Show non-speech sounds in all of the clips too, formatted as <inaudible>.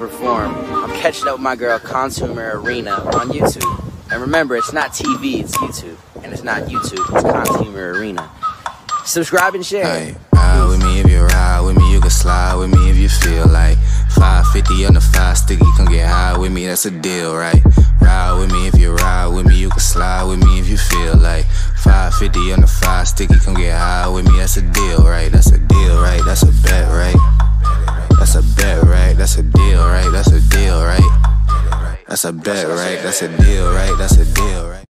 perform. I'm catching up with my girl Consumer Arena on YouTube. And remember, it's not TV, it's YouTube. And it's not YouTube, it's Consumer Arena. Subscribe and share. Hey, ride with me if you ride with me, you can slide with me if you feel like 550 on the five sticky, come get high with me, that's a deal, right? Ride with me if you ride with me, you can slide with me if you feel like 550 on the five sticky, come get high with me, that's a deal, right? That's a deal, right? That's a bet, right? That's a bet, right? That's a deal, right? That's a deal, right? That's a bet, right? That's a deal, right? That's a deal, right?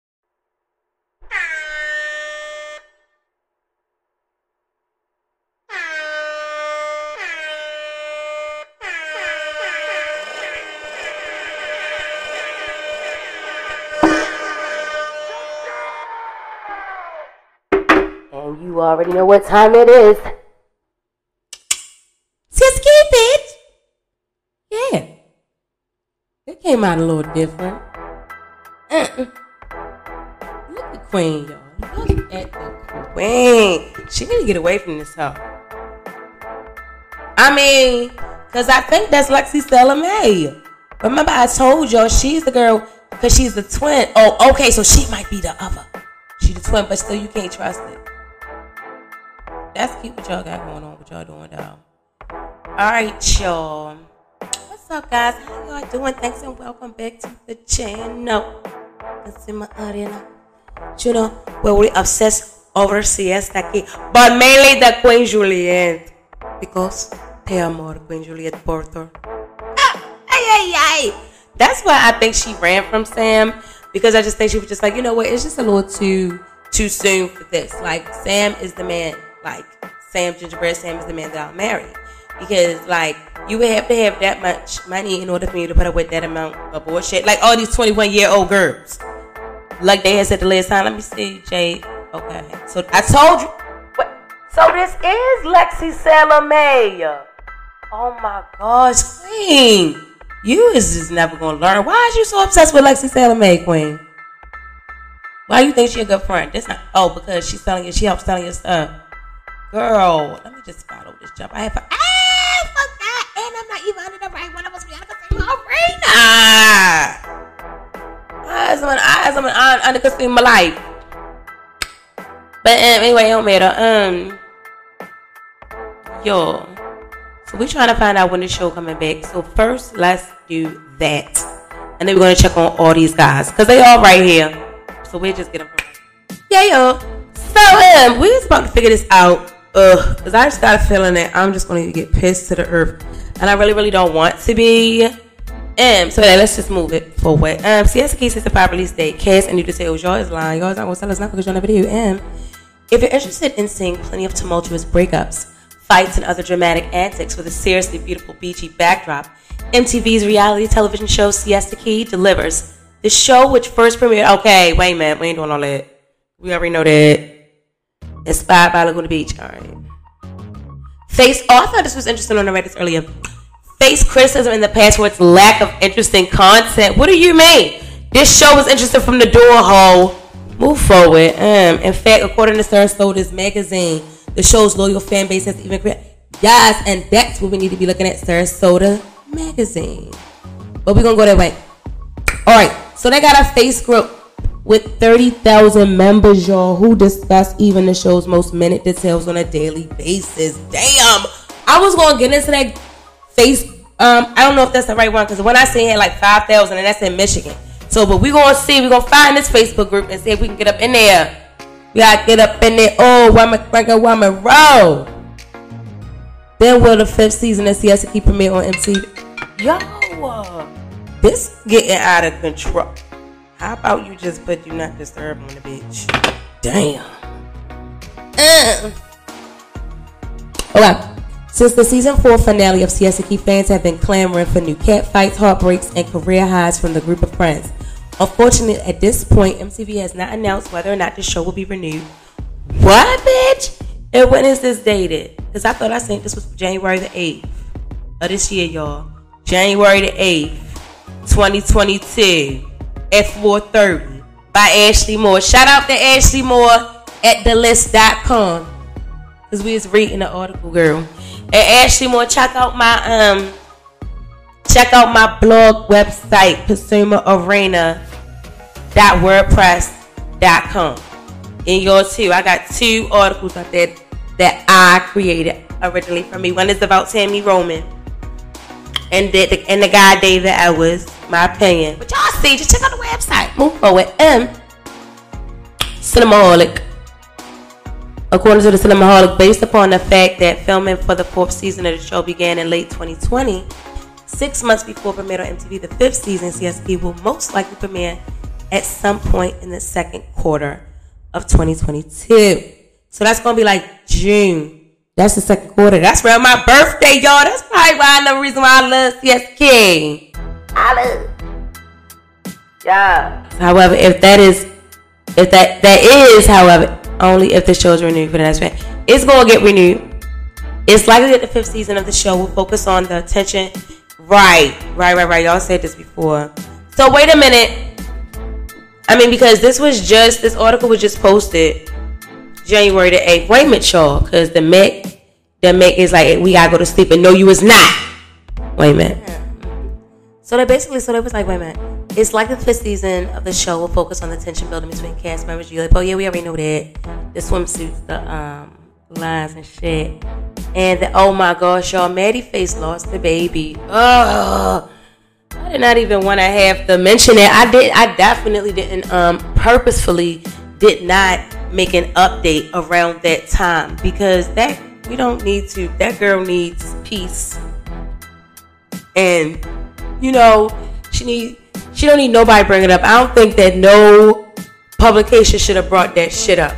And you already know what time it is. Just keep it. Yeah. It came out a little different. Uh-uh. Look at the Queen, y'all. Look at the Queen. She need to get away from this hoe. I mean, because I think that's Lexi Stella May. Remember, I told y'all she's the girl because she's the twin. Oh, okay, so she might be the other. She the twin, but still you can't trust it. That's cute what y'all got going on, what y'all doing now. Alright, y'all. What's up, guys? How y'all doing? Thanks and welcome back to the channel. Consumer Arena. You know, where we obsess over Siesta Key. But mainly the Queen Juliette. Because te amo, Queen Juliette Porter. Ah, ay, ay, ay. That's why I think she ran from Sam. Because I just think she was just like, you know what, it's just a little too too soon for this. Like Sam is the man like Sam Gingerbread Sam is the man that I'll marry. Because like you would have to have that much money in order for me to put up with that amount of bullshit. Like all these 21 year old girls. Like they had said the last time. Let me see, Jay. Okay. So I told you. What? So this is Lexi Salome. Oh my gosh, Queen. You is just never gonna learn. Why is you so obsessed with Lexi Salome, Queen? Why you think she a good friend? This not oh because she's selling you she helps selling your stuff. Girl, let me just follow this jump. I have a ah and I'm not even under the right one. I must be under the same arena. I am I am on under my life. But um, anyway, it don't matter. Um yo. So we're trying to find out when the show coming back. So first let's do that. And then we're gonna check on all these guys. Cause they all right here. So we'll just get them Yeah yo. So um we're about to figure this out. Ugh, cause I just got a feeling that I'm just gonna get pissed to the earth. And I really, really don't want to be. Um, so let's just move it forward. Um, Siesta Key 65 release date. Cast and new details. Y'all is lying. Y'all is not gonna tell us nothing because y'all never do. Um, if you're interested in seeing plenty of tumultuous breakups, fights, and other dramatic antics with a seriously beautiful beachy backdrop, MTV's reality television show Siesta Key delivers. The show, which first premiered, okay, wait a minute, we ain't doing all that. We already know that. Inspired by Laguna Beach, all right. Face, oh, I thought this was interesting when I read this earlier. Face criticism in the past for its lack of interesting content. What do you mean? This show was interesting from the door hole. Move forward. Um, in fact, according to Sarasota's magazine, the show's loyal fan base has even created. Yes, and that's what we need to be looking at, Sarasota magazine. But we're gonna go that way. Alright, so they got a face group with 30,000 members, y'all, who discuss even the show's most minute details on a daily basis. Damn! I was gonna get into that face. Um, I don't know if that's the right one because when I say it like 5,000 and that's in Michigan. So, but we gonna see, we gonna find this Facebook group and see if we can get up in there. We gotta get up in there. Oh, woman, woman, woman, roll. Then will the fifth season of Siesta Key premiere on MTV? Yo, this getting out of control. How about you just put "Do Not Disturb" on the bitch? Damn. Uh. Okay. Since the season four finale of Siesta Key, fans have been clamoring for new cat fights, heartbreaks, and career highs from the group of friends. Unfortunately, at this point, MTV has not announced whether or not the show will be renewed. What, bitch? And when is this dated? Because I thought I seen this was January the 8th of this year, y'all. January the 8th, 2022 at 4.30 by Ashley Moore. Shout out to Ashley Moore at thelist.com. Because we was reading the article, girl. And Ashley Moore, check out my um check out my blog website, consumerarena.wordpress.com. In yours too, I got two articles out there that I created originally for me. One is about Tami Roman and the, the and the guy David Edwards. My opinion, but y'all see, just check out the website. Move forward. M. Cinemaholic. According to the Cinemaholic, based upon the fact that filming for the fourth season of the show began in late 2020, six months before premiere on MTV, the fifth season CSP will most likely premiere at some point in the second quarter of 2022. So that's gonna be like June. That's the second quarter. That's around my birthday, y'all. That's probably why the reason why I love CSK. I love. Yeah. However, if that is, if that that is, however, only if the show is renewed for the next one, it's gonna get renewed. It's likely that the fifth season of the show will focus on the attention. Right, right, right, right. Y'all said this before. So wait a minute. I mean, because this was just this article was just posted January the 8th. Wait a minute, y'all, because the Met, the make is like, we gotta go to sleep, and no, you was not. Wait a minute. So they basically, so they was like, wait a minute. It's like the fifth season of the show will focus on the tension building between cast members. You're like, oh yeah, we already know that. The swimsuits, the um lines and shit. And the, oh my gosh, y'all, Maddie Face lost the baby. Oh, I did not even want to have to mention it. I did. I definitely didn't. Um, purposefully did not make an update around that time because that we don't need to. That girl needs peace, and you know she need she don't need nobody bring it up. I don't think that no publication should have brought that shit up.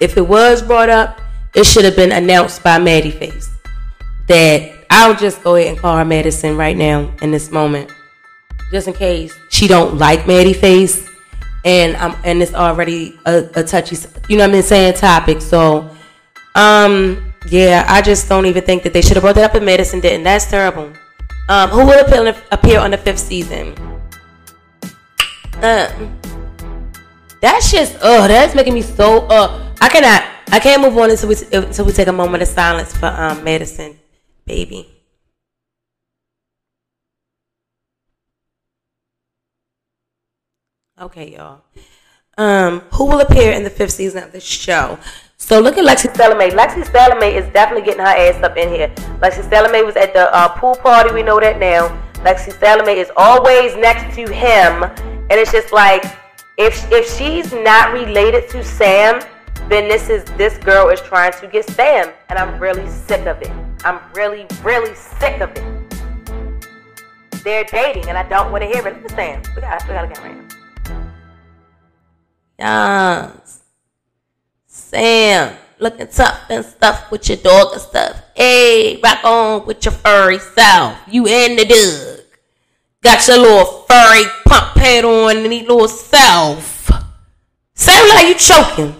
If it was brought up, it should have been announced by Maddie Face. That I'll just go ahead and call her Madison right now in this moment, just in case she don't like Maddie Face and um and it's already a, a touchy you know what I'm saying topic. So um yeah, I just don't even think that they should have brought that up in Madison didn't. That's terrible. Um, who will appear, appear on the fifth season? Uh, that's just oh, that's making me so uh. I cannot. I can't move on until we until we take a moment of silence for um Madison, baby. Okay, y'all. Um, who will appear in the fifth season of the show? So look at Lexi Salome. Lexi Salome is definitely getting her ass up in here. Lexi Salome was at the uh, pool party. We know that now. Lexi Salome is always next to him, and it's just like if if she's not related to Sam, then this is this girl is trying to get Sam, and I'm really sick of it. I'm really really sick of it. They're dating, and I don't want to hear it. Look at Sam. We got we got to get right now. Yes. Sam, looking tough and stuff with your dog and stuff. Hey, rock on with your furry self. You in the dug. Got your little furry pump pad on and your little self. Sound like you choking.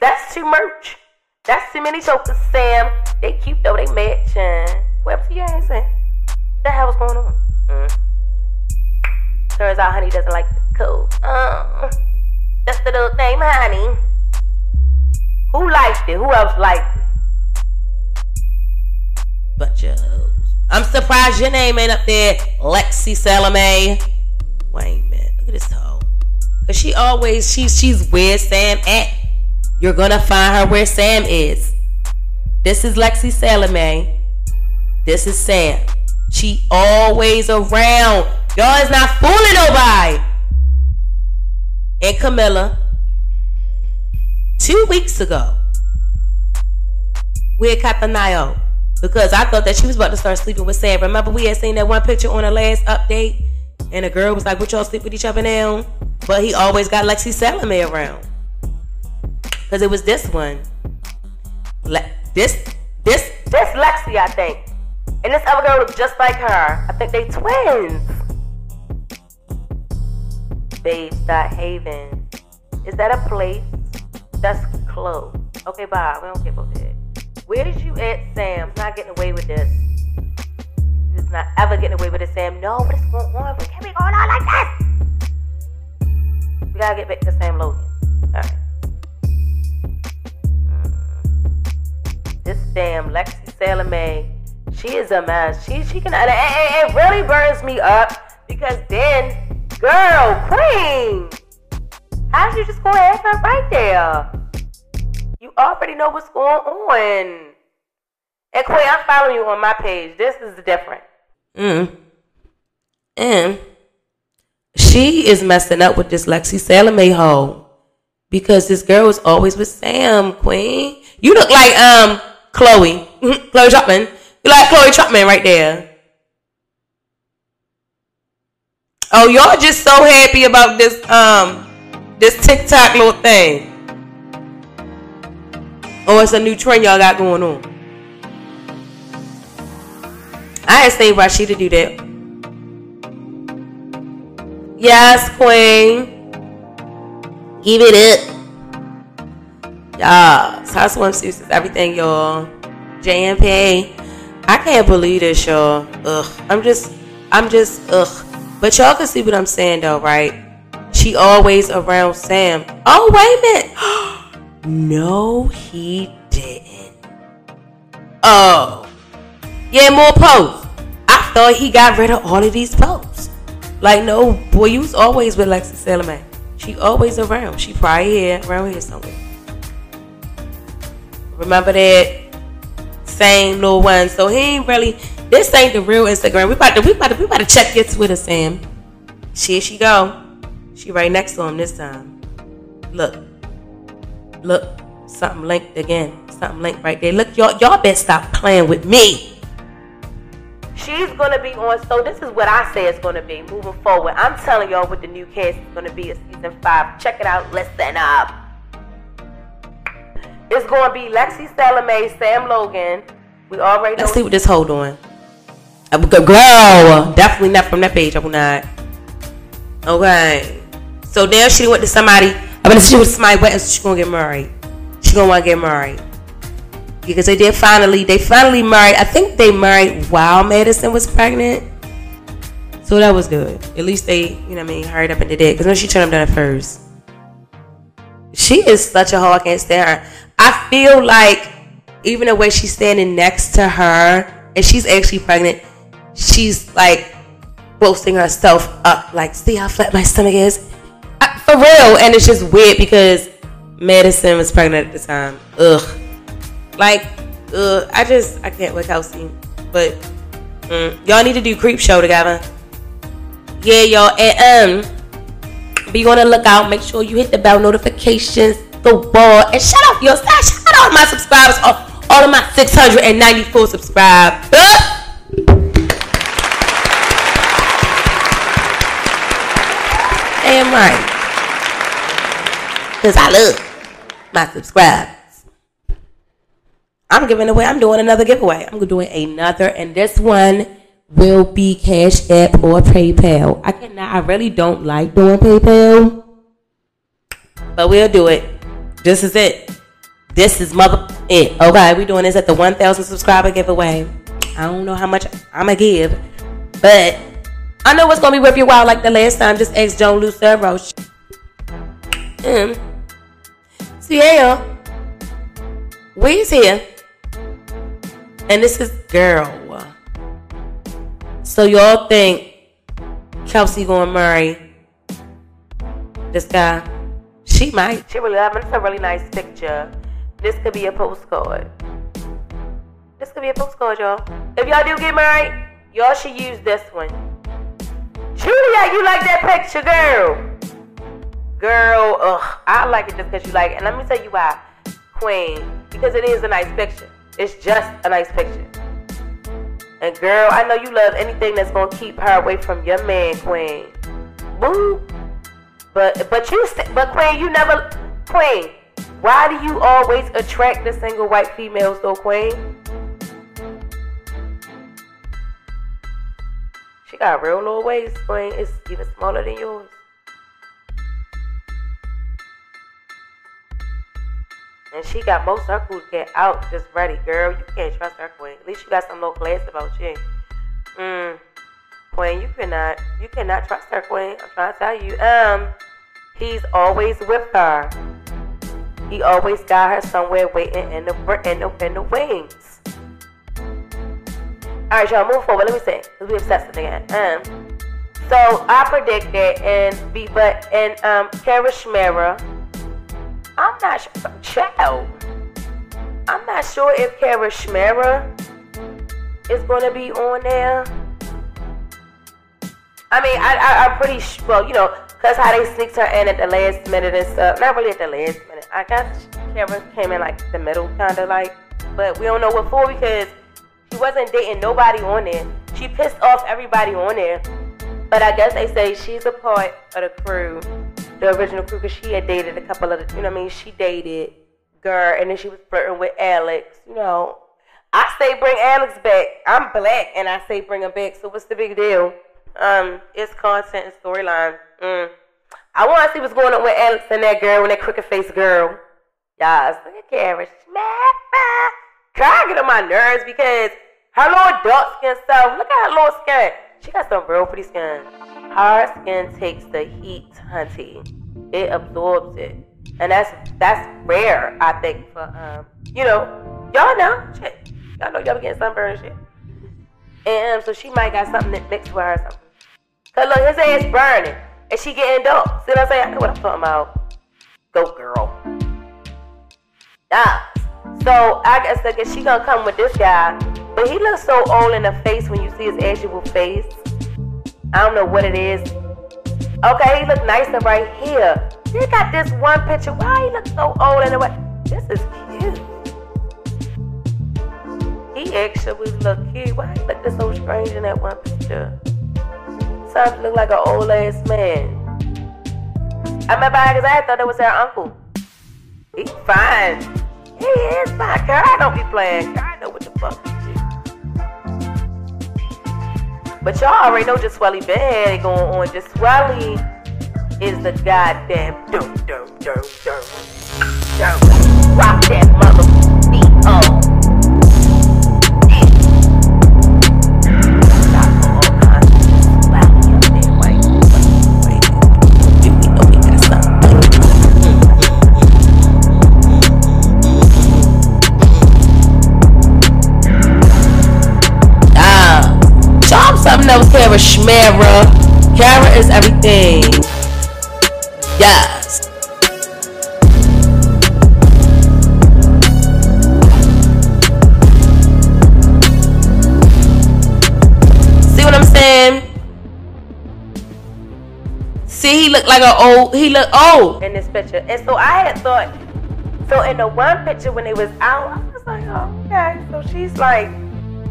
That's too much. That's too many chokers, Sam. They cute though, they matching. What's your ass at? The hell's going on? Mm. Turns out honey doesn't like the cold. Uh, that's the little thing, honey. Who liked it? Who else liked it? Bunch of hoes. I'm surprised your name ain't up there, Lexi Salome. Wait a minute. Look at this hoe. Cause she always she's she's where Sam at. You're gonna find her where Sam is. This is Lexi Salome. This is Sam. She always around. Y'all is not fooling nobody. And Camilla two weeks ago we had cut the night because I thought that she was about to start sleeping with Sam. Remember, we had seen that one picture on the last update, and the girl was like, "What y'all sleep with each other now?" But he always got Lexi Salome around because it was this one, Le- this this this Lexi, I think, and this other girl looks just like her. I think they twins. Babes Haven. Is that a place? That's close. Okay, bye. We don't care about that. Where did you at, Sam? Not getting away with this. He's not ever getting away with it, Sam. No, what is going on? We can't be going on like this. We gotta get back to Sam Logan. Alright. Mm. This damn Lexi Salome, She is a mess. She she can. It, it really burns me up because then, girl, queen, did you just go ahead and right there? You already know what's going on. And queen, I'm following you on my page. This is different. Mm. And she is messing up with this Lexi Salome hoe because this girl is always with Sam, Queen. You look like um Chloe, Chloe Chapman. You like Chloe Chapman right there. Oh, y'all just so happy about this um this TikTok little thing. Oh, it's a new trend y'all got going on. I had seen Rashida to do that. Yes, Queen. Give it up. Y'all, Swimsuits is everything, y'all. JMP. I can't believe this, y'all. Ugh. I'm just, I'm just, ugh. But y'all can see what I'm saying, though, right? She always around Sam. Oh, wait a minute. <gasps> no, he didn't. Oh. Yeah, more posts. I thought he got rid of all of these posts. Like, no, boy, you was always with Lexi Salome. She always around. She probably here, around here somewhere. Remember that same little one. So he ain't really. This ain't the real Instagram. We about to we about to we about to check your Twitter, Sam. Here she go. She right next to him this time. Look, look, something linked again. Something linked right there. Look, y'all y'all better stop playing with me. She's gonna be on. So this is what I say it's gonna be moving forward. I'm telling y'all what the new cast is gonna be in season five. Check it out. Listen up. It's gonna be Lexi Salome, Sam Logan. We already know. Let's see what this hold on. Uh, girl, definitely not from that page. I will not. Okay. So now she went to somebody. I mean, she went to somebody. What she gonna get married? She gonna want to get married because they did finally. They finally married. I think they married while Madison was pregnant. So that was good. At least they, you know, what I mean, hurried up and did it. Because when she turned them down at first, she is such a hoe. I can't stand her. I feel like even the way she's standing next to her, and she's actually pregnant, she's like boasting herself up, like, see how flat my stomach is? For real. And it's just weird because Madison was pregnant at the time. Ugh. Like, ugh. I just, I can't with Kelsey. But mm, y'all need to do Creep Show together. Yeah, y'all. And, um, be on the lookout. Make sure you hit the bell notifications, the ball, and shout out your shout out my subscribers, all, all of my 694 subscribers. Damn right. Because I love my subscribers. I'm giving away, I'm doing another giveaway. I'm doing another, and this one will be Cash App or PayPal. I cannot, I really don't like doing PayPal, but we'll do it. This is it. This is mother it. Okay, we doing this at the 1,000 subscriber giveaway. I don't know how much I'm gonna give, but I know it's gonna be worth your while. Like the last time, just ask Joan Lucero. Mm. Yeah, we's here, and this is girl. So y'all think Kelsey gonna marry this guy? She might. She really having a really nice picture. This could be a postcard. This could be a postcard, y'all. If y'all do get married, y'all should use this one. Julia, you like that picture, girl? Girl, ugh, I like it just because you like it. And let me tell you why, Queen. Because it is a nice picture. It's just a nice picture. And girl, I know you love anything that's gonna keep her away from your man, Queen. Boo. But but you but Queen, you never Queen. Why do you always attract the single white females though, Queen? She got real little waist, Queen. It's even smaller than yours. And she got most of her food get out just ready, girl. You can't trust her, Queen. At least you got some little class about you. Mm. Queen, you cannot you cannot trust her, Queen. I'm trying to tell you. Um, he's always with her. He always got her somewhere waiting in the in the in the wings. All right, y'all, move forward. Let me see, cause we obsessed with again. Um, so I predicted and be, but and um, Kara Schmera. I'm not sure. I'm not sure if Kara Schmera is gonna be on there. I mean, I, I, I'm pretty sure, well, you know, because how they sneaked her in at the last minute and stuff. Not really at the last minute. I guess Kara came in like the middle, kind of like. But we don't know what for because she wasn't dating nobody on there. She pissed off everybody on there. But I guess they say she's a part of the crew, the original crew, because she had dated a couple of the, you know what I mean? She dated Girl, and then she was flirting with Alex, you know. I say bring Alex back. I'm black, and I say bring him back. So what's the big deal? Um, it's content and storyline. Mm. I want to see what's going on with Alex and that girl, and that crooked face girl. Yes, look at Karen. Try to get on my nerves because her little dark skin stuff. Look at her little skin. She got some real pretty skin. Her skin takes the heat, hunty. It absorbs it, and that's that's rare, I think. For um, you know, y'all know, shit. Y'all know y'all be getting sunburned and shit. And so she might got something that mixed with her or something. Cause look, his ass burning, and she getting dark. See what I'm saying? I know what I'm talking about. Go girl. Yeah. So I guess guess she gonna come with this guy, but he looks so old in the face when you see his actual face. I don't know what it is. Okay, he look nicer right here. He got this one picture. Why he look so old the way? This is cute. He actually look cute. Why he look this so strange in that one picture? Something look like an old ass man. I remember because I thought that was her uncle. He's fine. He is fine. Girl, I don't be playing. Girl, I know what the fuck But y'all already know Swelly bad going on. Swelly is the goddamn dum dum dum dum dum. Rock that mother beat on. Schmera. Kara is everything. Yes. See what I'm saying? See, he looked like an old. He looked old in this picture, and so I had thought. So in the one picture when it was out, I was like, oh, okay. So she's like,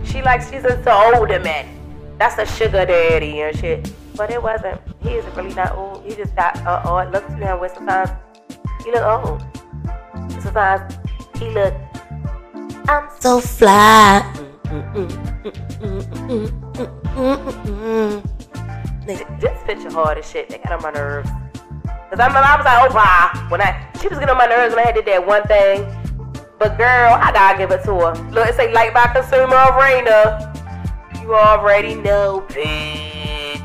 she like she's into older men that's a sugar daddy and shit. But it wasn't. He is really not old. He just got uh odd look to him where sometimes he look old. Sometimes he look I'm so fly. this picture hard as shit. They got on my nerves. Cause I remember I was like, oh wow. When I she was getting on my nerves when I did that one thing. But girl, I gotta give it to her. Look, it say like by consumer of arena. You already know, bitch.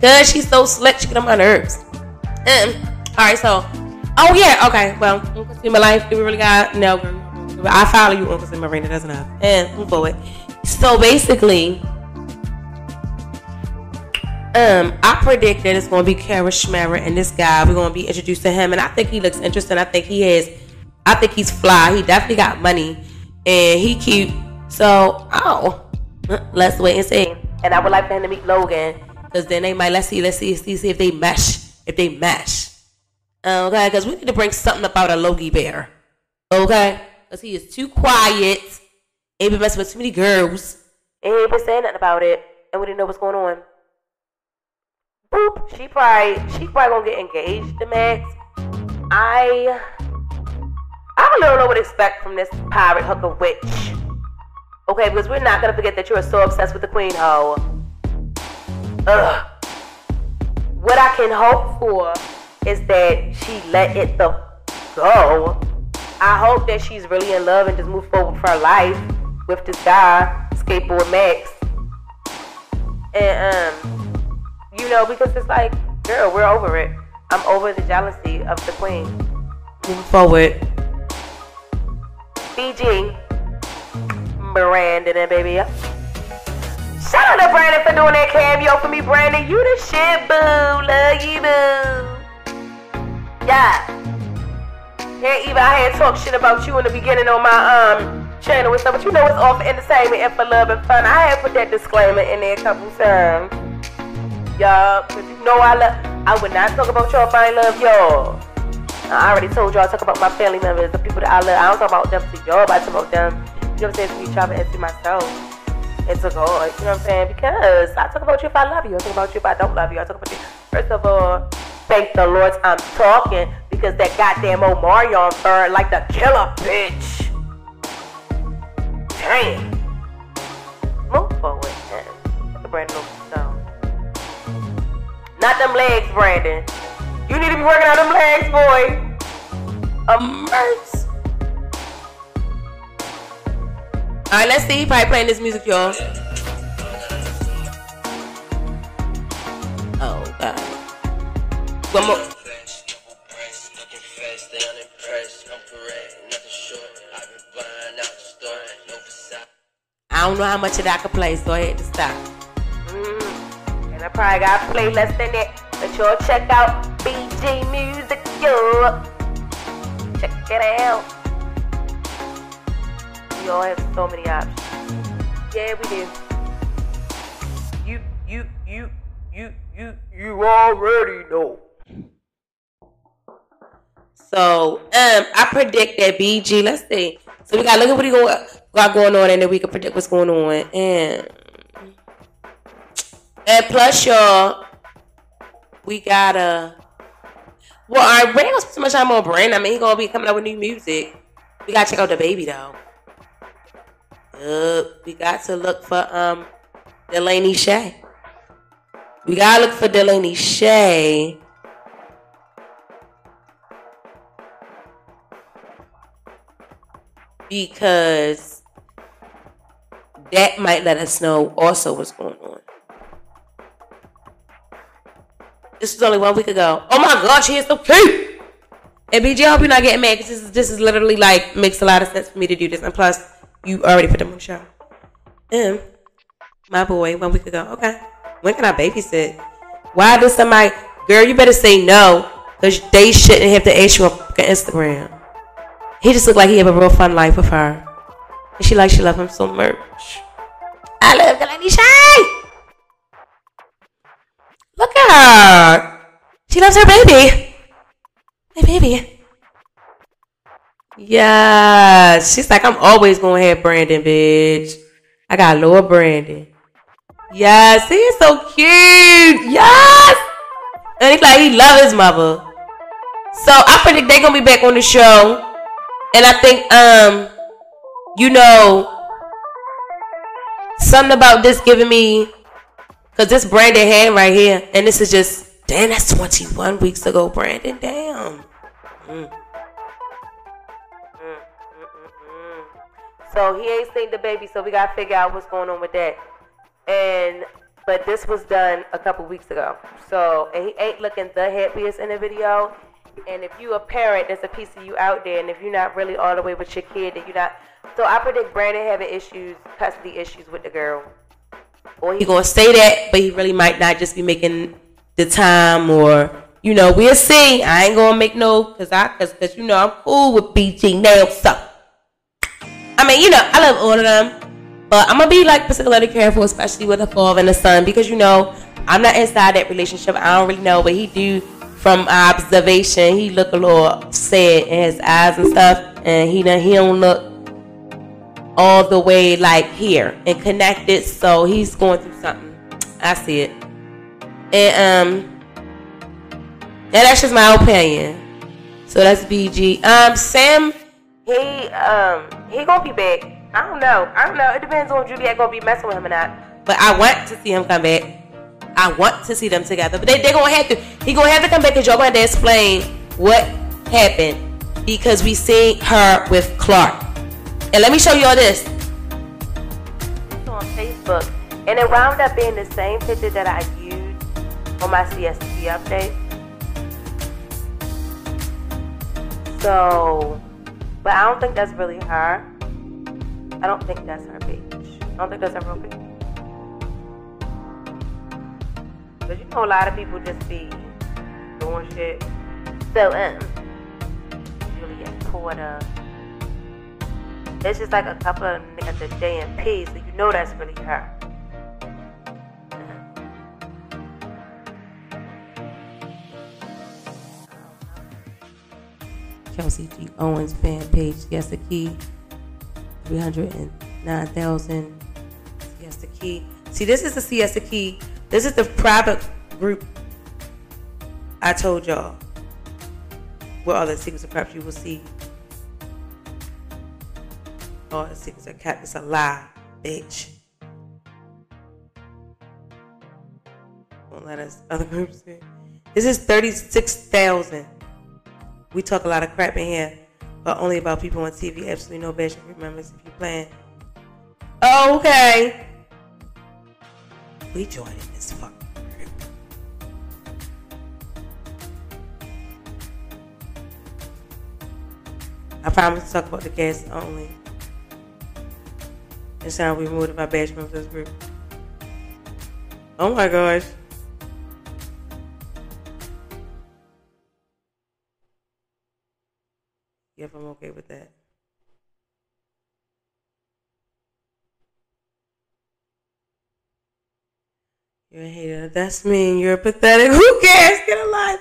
Cause she's so slick, she get on my nerves. Um, all right, so, oh yeah, okay. Well, Consumer Life, do we really got no? I follow you on Marina, doesn't have. And move forward. So basically, um, I predict that it's going to be Kara Schmera and this guy. We're going to be introduced to him, and I think he looks interesting. I think he has. I think he's fly. He definitely got money, and he cute. So, oh, let's wait and see. And I would like for him to meet Logan, because then they might let's see, let's see, see, see if they mesh, if they mesh. Okay, because we need to bring something about a Logie Bear. Okay, because he is too quiet. Ain't been messing with too many girls. Ain't been saying nothing about it, and we didn't know what's going on. Boop. She probably she probably gonna get engaged to Max. I I don't know what to expect from this pirate hooker witch. Okay, because we're not gonna forget that you are so obsessed with the queen hoe. Ugh. What I can hope for is that she let it the go. I hope that she's really in love and just move forward with her life with this guy, skateboard Max. And um, you know, because it's like, girl, we're over it. I'm over the jealousy of the queen. Moving forward. BG Brandon and baby. up. Shout out to Brandon for doing that cameo for me, Brandon. You the shit, boo. Love you, boo. Yeah. Yeah, even I had talked shit about you in the beginning on my um channel and stuff, but you know it's all for entertainment and for love and fun. I had put that disclaimer in there a couple times. Y'all, cause you know I love. I would not talk about y'all if I ain't love y'all. I already told y'all I talk about my family members, the people that I love. I don't talk about them to y'all, but I talk about them. You know what I'm saying? To each other and to myself. And to God. You know what I'm saying? Because I talk about you if I love you. I talk about you if I don't love you. I talk about you. First of all, thank the Lord I'm talking because that goddamn old Omarion bird like the killer bitch. Damn. Move forward. Brandon. Not them legs, Brandon. You need to be working on them legs, boy. A. Alright, let's see. Probably playing this music, y'all. Oh, God. One more. I don't know how much of that I could play, so I had to stop. Mm. And I probably got a play less than that. But y'all check out BG Music, yo. Check it out. We all have so many options. Yeah, we do. You, you, you, you, you, you already know. So, um, I predict that BG. Let's see. So we got look at what he go, got going on, and then we can predict what's going on. And and plus, y'all, we gotta. Well, Brandon gonna spend so much time on Brandon. I mean, he gonna be coming out with new music. We gotta check out the baby though. Uh, we got to look for um Delaney Shay. We gotta look for Delaney Shay. Because that might let us know also what's going on. This was only one week ago. Oh my gosh, he is so cute. And BG, I hope you're not getting mad because this is this is literally like makes a lot of sense for me to do this. And plus, you already put them on show. M, my boy, one week ago. Okay. When can I babysit? Why does somebody girl, you better say no. Because they shouldn't have to ask you on Instagram. He just looked like he have a real fun life with her. And she like she love him so much. I love Kalani Shay. Look at her. She loves her baby. My baby. Yes. She's like, I'm always gonna have Brandon, bitch. I got Lord Brandon. Yes, he is so cute. Yes. And he's like, he love his mother. So I predict they're gonna be back on the show. And I think um, you know, something about this giving me Cause this Brandon hand right here, and this is just damn. That's 21 weeks ago, Brandon. Damn. Mm, so he ain't seen the baby, so we gotta figure out what's going on with that. And but this was done a couple weeks ago. So and he ain't looking the happiest in the video. And if you a parent, there's a piece of you out there. And if you're not really all the way with your kid, then you're not. So I predict Brandon having issues, custody issues with the girl or he gonna say that, but he really might not just be making the time, or you know, we'll see. I ain't gonna make no, cause I, cause, cause you know, I'm cool with BG now. So, I mean, you know, I love all of them, but I'm gonna be like particularly careful, especially with the father and the son, because you know, I'm not inside that relationship. I don't really know, but he do from observation. He look a little sad in his eyes and stuff, and he don't, he don't look all the way like here and connected. So he's going through something. I see it. And um and that's just my opinion. So that's BG. Um Sam he um he gonna be back. I don't know. I don't know. It depends on Juliette gonna be messing with him or not. But I want to see him come back. I want to see them together. But they they gonna have to he gonna have to come back because y'all gonna to explain what happened. Because we see her with Clark. And let me show you all this. This on Facebook, and it wound up being the same picture that I used on my CST update. So, but I don't think that's really her. I don't think that's her page. I don't think that's her real page. But you know, a lot of people just be doing shit. So, um, Juliette Porter. It's just like a couple of niggas at JMP, so you know that's really her. Kelsey G. Owens fan page. Yes, the key. 309,000. Yes, the key. See, this is the Siesta Key. This is the private group I told y'all. Where all the secrets of crap you will see. All the secrets are kept. It's a lie, bitch. Won't let us other groups in. This is 36,000. We talk a lot of crap in here, but only about people on TV. Absolutely no bitch remembers if you plan. Oh, okay. We joining this group. I promise to talk about the guests only. It's time we moved my from this group. Oh my gosh. That's mean. You're pathetic. <laughs> Who cares? Get a life.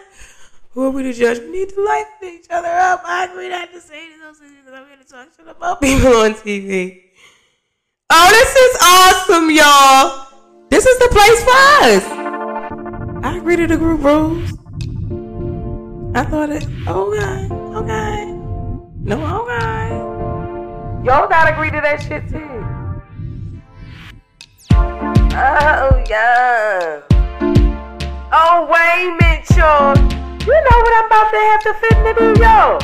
Who are we to judge? We need to lighten each other up. I agree not to say this because I'm to talk shit about people on TV. Oh, this is awesome, y'all. This is the place for us. I agree to the group rules. I thought it. Oh, okay, okay. Oh, no, oh, okay. Y'all gotta agree to that shit too. Oh yeah. Oh minute, y'all. You know what I'm about to have to fit to do, y'all.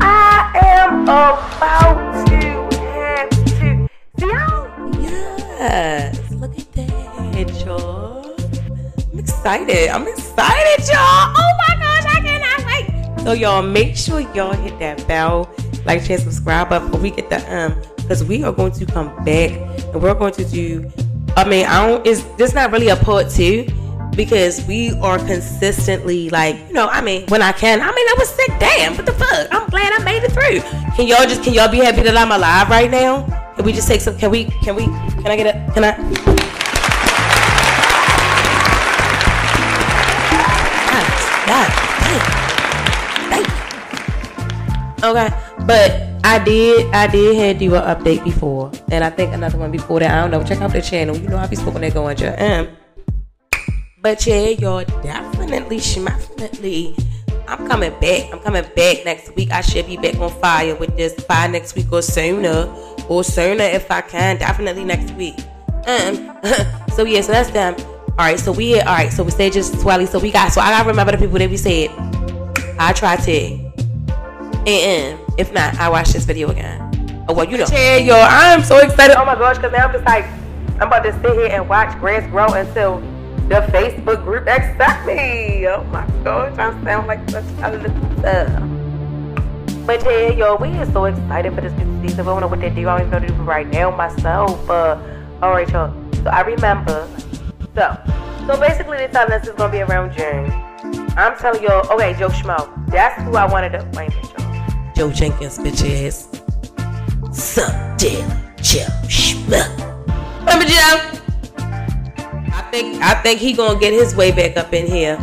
I am about to have to. See y'all? Yes, look at that, y'all. I'm excited. I'm excited, y'all. Oh my gosh, I cannot wait. So y'all make sure y'all hit that bell, like, share, subscribe before we get the um, because we are going to come back and we're going to do. I mean, I don't. Is this not really a part two? Because we are consistently like, you know, I mean, when I can, I mean, I was sick. Damn, what the fuck? I'm glad I made it through. Can y'all just, can y'all be happy that I'm alive right now? Can we just take some? Can we? Can we? Can I get a? Can I? God, thank, thank. Okay, but I did, I did had do an update before, and I think another one before that. I don't know. Check out the channel. You know I be spoken there going um. But yeah, y'all definitely, definitely. I'm coming back. I'm coming back next week. I should be back on fire with this by next week or sooner, or sooner if I can. Definitely next week. Um. <laughs> so yeah, so that's them. All right, so we all right. So we said just Swelly. So we got. So I gotta remember the people that we said. I try to. And if not, I watch this video again. Oh well, you know. Yeah, yo, I'm so excited. Oh my gosh, because now I'm just like, I'm about to sit here and watch grass grow until the Facebook group accept me. Oh my gosh, I sound like such a little. Uh. But yeah, yo, we are so excited for this new season. I don't know what they do. I don't even know what to do right now myself. But all right, y'all. So I remember. So, so basically, they're telling us it's gonna be around June. I'm telling y'all. Okay, Joe Schmo. That's who I wanted to. Wait a minute, Joe Jenkins, bitch ass. Sup, Joe, Joe Schmuck. Remember Joe? I think I think he gonna get his way back up in here.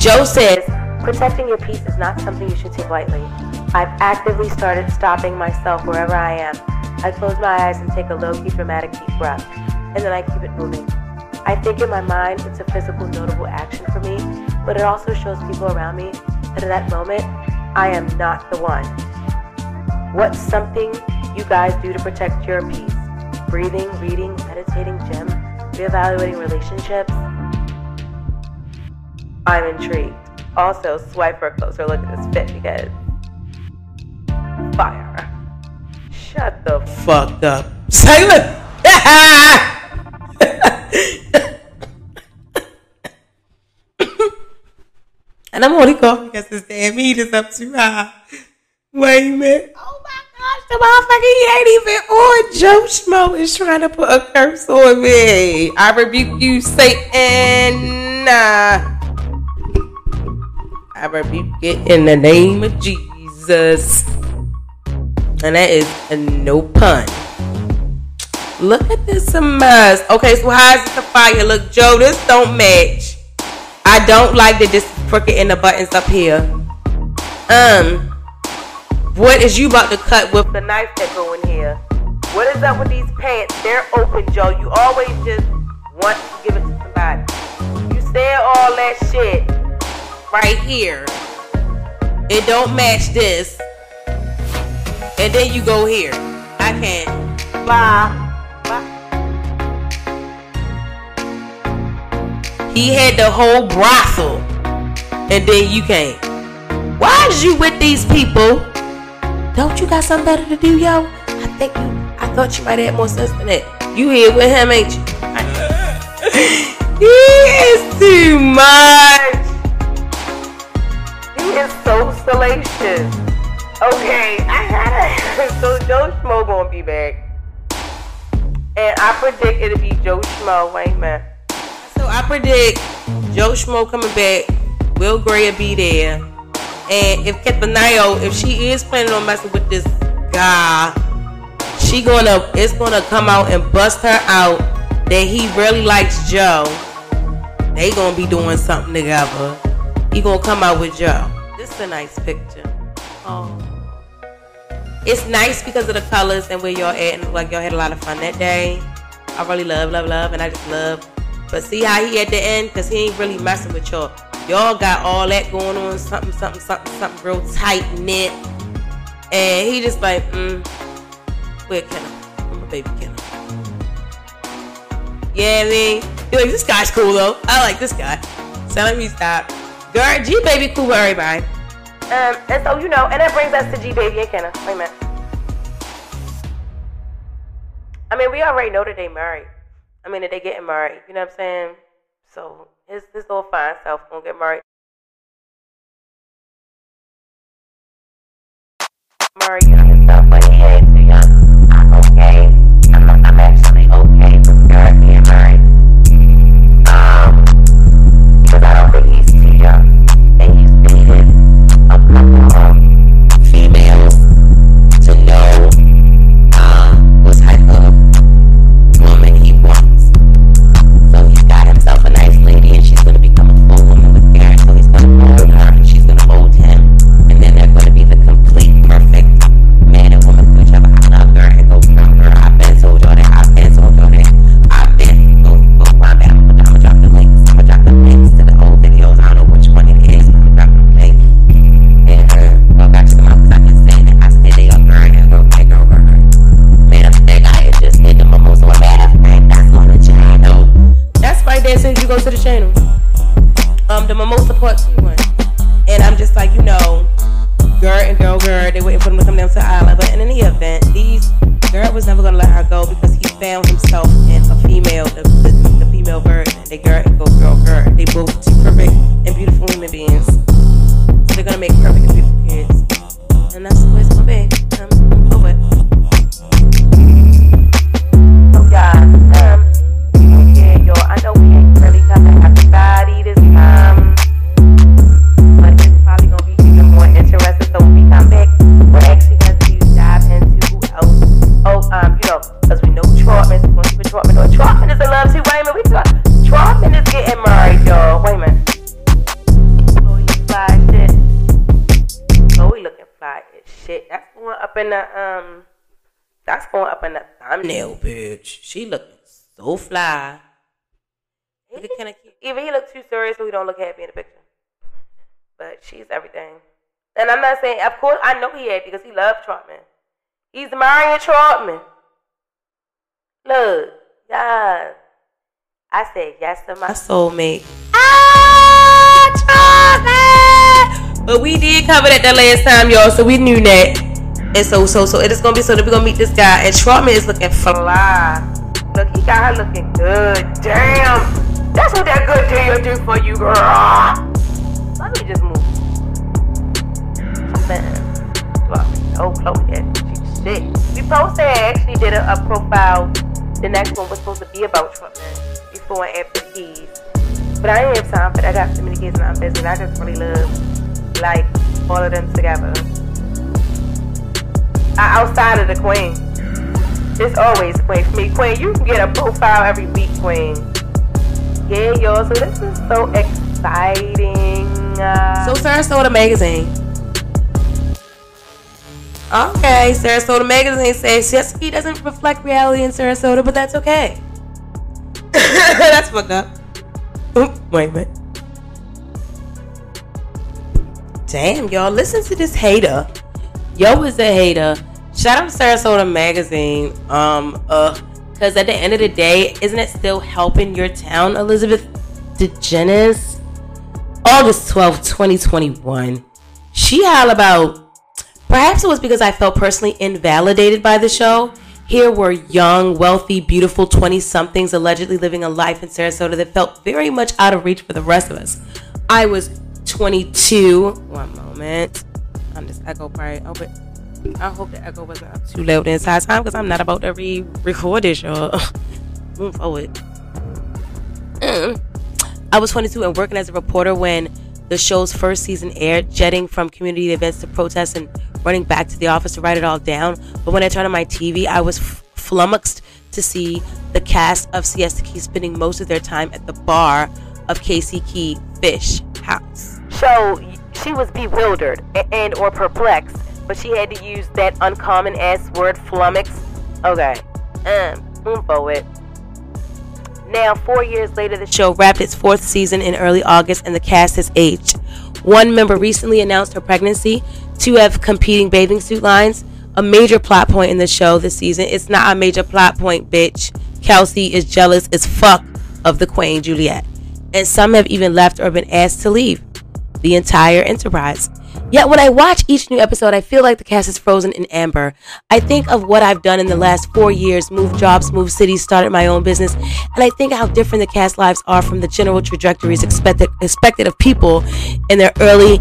Joe says, Protecting your peace is not something you should take lightly. I've actively started stopping myself wherever I am. I close my eyes and take a low key, dramatic deep breath, and then I keep it moving. I think in my mind it's a physical, notable action for me, but it also shows people around me that in that moment, I am not the one. What's something you guys do to protect your peace? Breathing, reading, meditating, gym, reevaluating relationships? I'm intrigued. Also, swipe for a closer look at this fit because fire. Shut the fuck up. Silent. <laughs> and I'm only coughing because this damn heat is up too high. Wait a minute. Oh my gosh, the motherfucker he ain't even on. Joe Schmo is trying to put a curse on me. I rebuke you, Satan. I rebuke it in the name of Jesus. And that is a no pun. Look at this mess. Okay, so how's the fire look? Joe, this don't match. I don't like that this is crooked in the buttons up here. Um, what is you about to cut with the knife that go in here? What is up with these pants? They're open, Joe. You always just want to give it to somebody. You said all that shit right here. It don't match this. And then you go here. I can't. Bye. He had the whole brothel, and then you came. Why is you with these people? Don't you got something better to do, yo? I think you. I thought you might have more sense than that. You here with him, ain't you? <laughs> he is too much. He is so salacious. Okay, I gotta. <laughs> so Joe Schmo gonna be back, and I predict it'll be Joe Schmo. Wait a minute. So I predict Joe Schmo coming back. Will Gray be there. And if Ketanio, if she is planning on messing with this guy, she gonna it's gonna come out and bust her out that he really likes Joe. They gonna be doing something together. He gonna come out with Joe. This is a nice picture. Oh. It's nice because of the colors and where y'all at and like y'all had a lot of fun that day. I really love, love, love, and I just love but see how he at the end? Because he ain't really messing with y'all. Y'all got all that going on, something, something, something, something real tight knit. And he just like, mm, where can I? I'm a baby killer. Yeah, I mean, he like, this guy's cool though. I like this guy. So let me stop. Girl, G Baby cool with everybody. Um, and so, you know, and that brings us to G Baby and Kenna. Wait a minute. I mean, we already know that they married. I mean, that they getting married. You know what I'm saying? So his his little fine self gonna get married. Married stuff, he Um, the mimosa part two one. And I'm just like, you know, girl and girl, girl, they waiting for them to come down to the island. But in any event, these girl was never gonna let her go because he found himself in a female, the, the, the female version. They girl and go girl, girl. They both two perfect and beautiful human beings. So they're gonna make perfect and beautiful kids. And that's the way it's gonna be. I'm over it. So guys, um, yeah, yo, I know we ain't really got to this going to dive into who else. Oh, um, you know, we know Trautman. We're going to see what Trautman doing. Trautman is in love too. Wait we talk. Trautman is getting married, y'all. Wait a minute. Oh, he fly as shit. Oh, he looking fly as shit. That's going up in the um. That's going up in the thumbnail, bitch. She looking so fly. Look at cute. Even he looks too serious, so he don't look happy in the picture. But she's everything. And I'm not saying, of course, I know he had because he loves Trautman. He's marrying Trautman. Look, guys. I said yes to my soulmate. Ah, Trautman! But we did cover that the last time, y'all, so we knew that. And so, so, so it is gonna be so that we're gonna meet this guy, and Trautman is looking fly. Look, he got her looking good. Damn, that's what that good deal do for you, girl. Let me just move well, oh, Chloe did. She shit. We posted I actually did a, a profile. The next one was supposed to be about Trumpman before and after the keys. But I didn't have time for that. I got too many kids and I'm busy. And I just really love like all of them together. Uh, outside of the queen. It's always Queen for me. Queen, you can get a profile every week, Queen. Yeah, y'all. So this is so exciting. Uh, So Sarasota Magazine. Okay, Sarasota Magazine says he doesn't reflect reality in Sarasota, but that's okay. <laughs> that's fucked up. Wait a minute. Damn, y'all, listen to this hater. Yo is a hater. Shout out to Sarasota Magazine. Um, uh, because at the end of the day, isn't it still helping your town, Elizabeth Djinis? August 12th, 2021. She howl about perhaps it was because I felt personally invalidated by the show. Here were young, wealthy, beautiful 20 somethings allegedly living a life in Sarasota that felt very much out of reach for the rest of us. I was 22. One moment. I'm just echo probably. Oh, but I hope the echo wasn't up too loud inside time because I'm not about to re record this, y'all. <laughs> Move forward. <clears throat> I was 22 and working as a reporter when the show's first season aired, jetting from community events to protests and running back to the office to write it all down. But when I turned on my TV, I was f- flummoxed to see the cast of Siesta Key spending most of their time at the bar of Casey Key Fish House. so she was bewildered and or perplexed, but she had to use that uncommon ass word flummox. Okay, um, move forward. Now, four years later, the show wrapped its fourth season in early August and the cast has aged. One member recently announced her pregnancy. Two have competing bathing suit lines. A major plot point in the show this season. It's not a major plot point, bitch. Kelsey is jealous as fuck of the Queen Juliette. And some have even left or been asked to leave the entire enterprise. Yet when I watch each new episode, I feel like the cast is frozen in amber. I think of what I've done in the last four years moved jobs, moved cities, started my own business, and I think how different the cast lives are from the general trajectories expected, expected of people in their early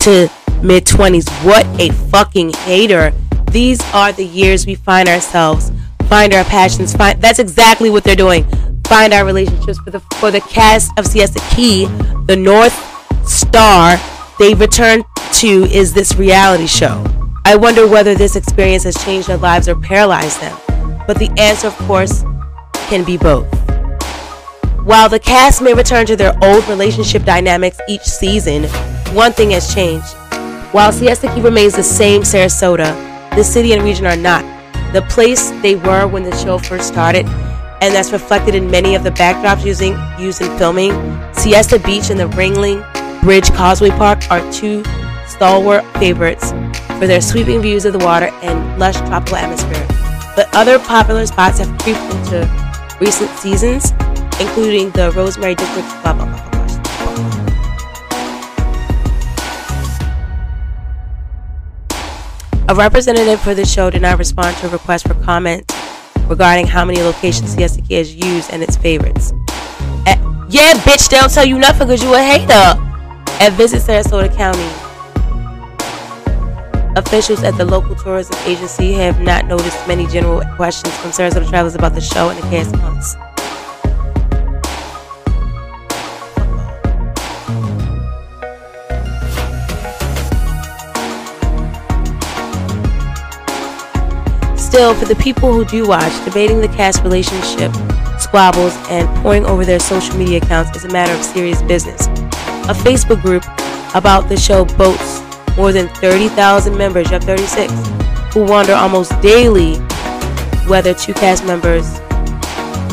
to mid 20s. What a fucking hater. These are the years we find ourselves, find our passions, find that's exactly what they're doing. Find our relationships for the for the cast of Siesta Key, the North Star they return to is this reality show. I wonder whether this experience has changed their lives or paralyzed them. But the answer, of course, can be both. While the cast may return to their old relationship dynamics each season, one thing has changed. While Siesta Key remains the same Sarasota, the city and region are not. The place they were when the show first started, and that's reflected in many of the backdrops using used in filming. Siesta Beach and the Ringling Bridge Causeway Park are two stalwart favorites for their sweeping views of the water and lush tropical atmosphere. But other popular spots have creeped into recent seasons, including the Rosemary District. Blah. A representative for the show did not respond to a request for comment regarding how many locations Key has used and its favorites. At- yeah, bitch, they don't tell you nothing because you a hater. At Visit Sarasota County, officials at the local tourism agency have not noticed many general questions from Sarasota travelers about the show and the cast months. Still, for the people who do watch, debating the cast relationship, squabbles, and poring over their social media accounts is a matter of serious business. A Facebook group about the show boasts more than 30,000 members, you have 36, who wonder almost daily whether two cast members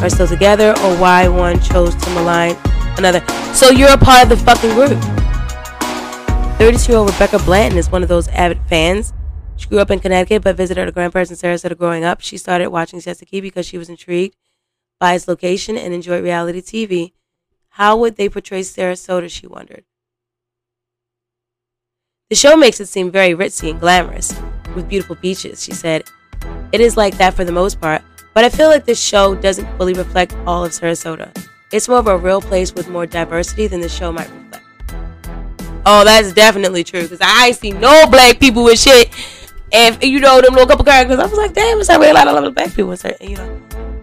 are still together or why one chose to malign another. So you're a part of the fucking group. 32 year old Rebecca Blanton is one of those avid fans. She grew up in Connecticut but visited her grandparents in Sarasota growing up. She started watching Siesta Key because she was intrigued by its location and enjoyed reality TV. How would they portray Sarasota, she wondered. The show makes it seem very ritzy and glamorous, with beautiful beaches, she said. It is like that for the most part, but I feel like this show doesn't fully reflect all of Sarasota. It's more of a real place with more diversity than the show might reflect. Oh, that's definitely true. Cause I see no black people with shit. And you know them little couple characters. I was like, damn, it's not really a lot of black people. You know.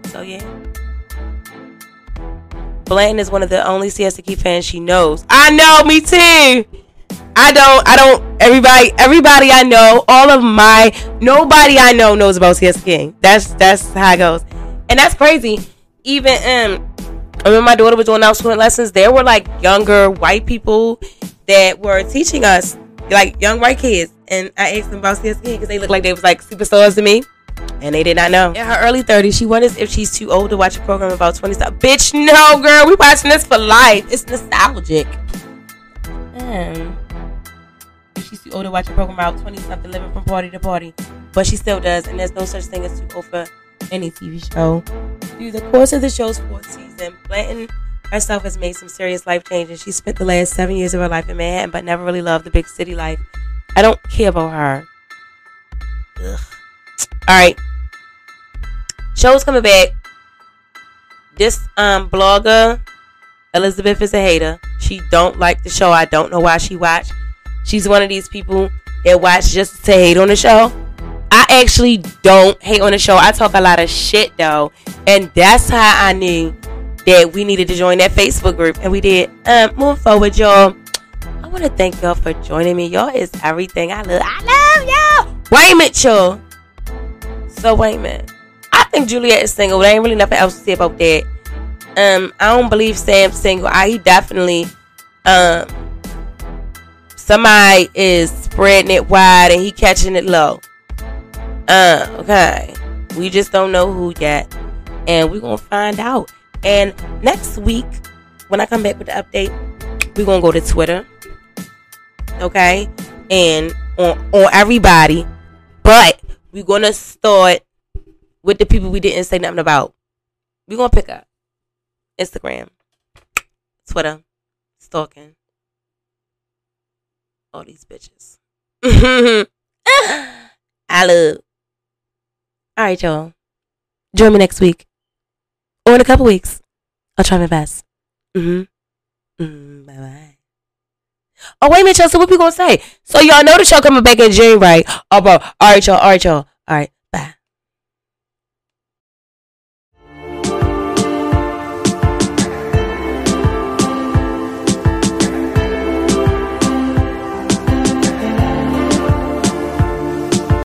So yeah. Blanton is one of the only Siesta fans she knows. I know, me too. I don't. I don't. Everybody. Everybody I know. All of my. Nobody I know knows about Siesta King. That's that's how it goes, and that's crazy. Even um, when my daughter was doing outstudent lessons, there were like younger white people that were teaching us, like young white kids, and I asked them about Siesta King because they looked like they was like superstars to me. And they did not know. In her early 30s, she wonders if she's too old to watch a program about 20 stuff. Bitch, no, girl. We watching this for life. It's nostalgic. Hmm. She's too old to watch a program about 20 something living from party to party. But she still does. And there's no such thing as too old for any TV show. Through the course of the show's fourth season, Blanton herself has made some serious life changes. She spent the last seven years of her life in Manhattan, but never really loved the big city life. I don't care about her. Ugh. All right. Show's coming back. This um blogger, Elizabeth is a hater. She don't like the show. I don't know why she watched. She's one of these people that watch just to hate on the show. I actually don't hate on the show. I talk a lot of shit though, and that's how I knew that we needed to join that Facebook group, and we did. Um, moving forward, y'all. I want to thank y'all for joining me. Y'all is everything I love. I love y'all. Wait a minute, y'all. So wait a minute. I think Juliette is single. There ain't really nothing else to say about that. Um, I don't believe Sam's single. I he definitely um somebody is spreading it wide and he catching it low. Uh, okay. We just don't know who yet. And we're gonna find out. And next week, when I come back with the update, we're gonna go to Twitter. Okay? And on on everybody. But we're gonna start with the people we didn't say nothing about. We're gonna pick up Instagram, Twitter, stalking, all these bitches. <laughs> I love. All right, y'all. Join me next week or in a couple weeks. I'll try my best. Mm-hmm. Mm, bye bye. Oh wait a minute, y'all. So what we gonna say? So y'all know the show coming back in June, right? Oh, bro. All right, y'all. All right, y'all. All right.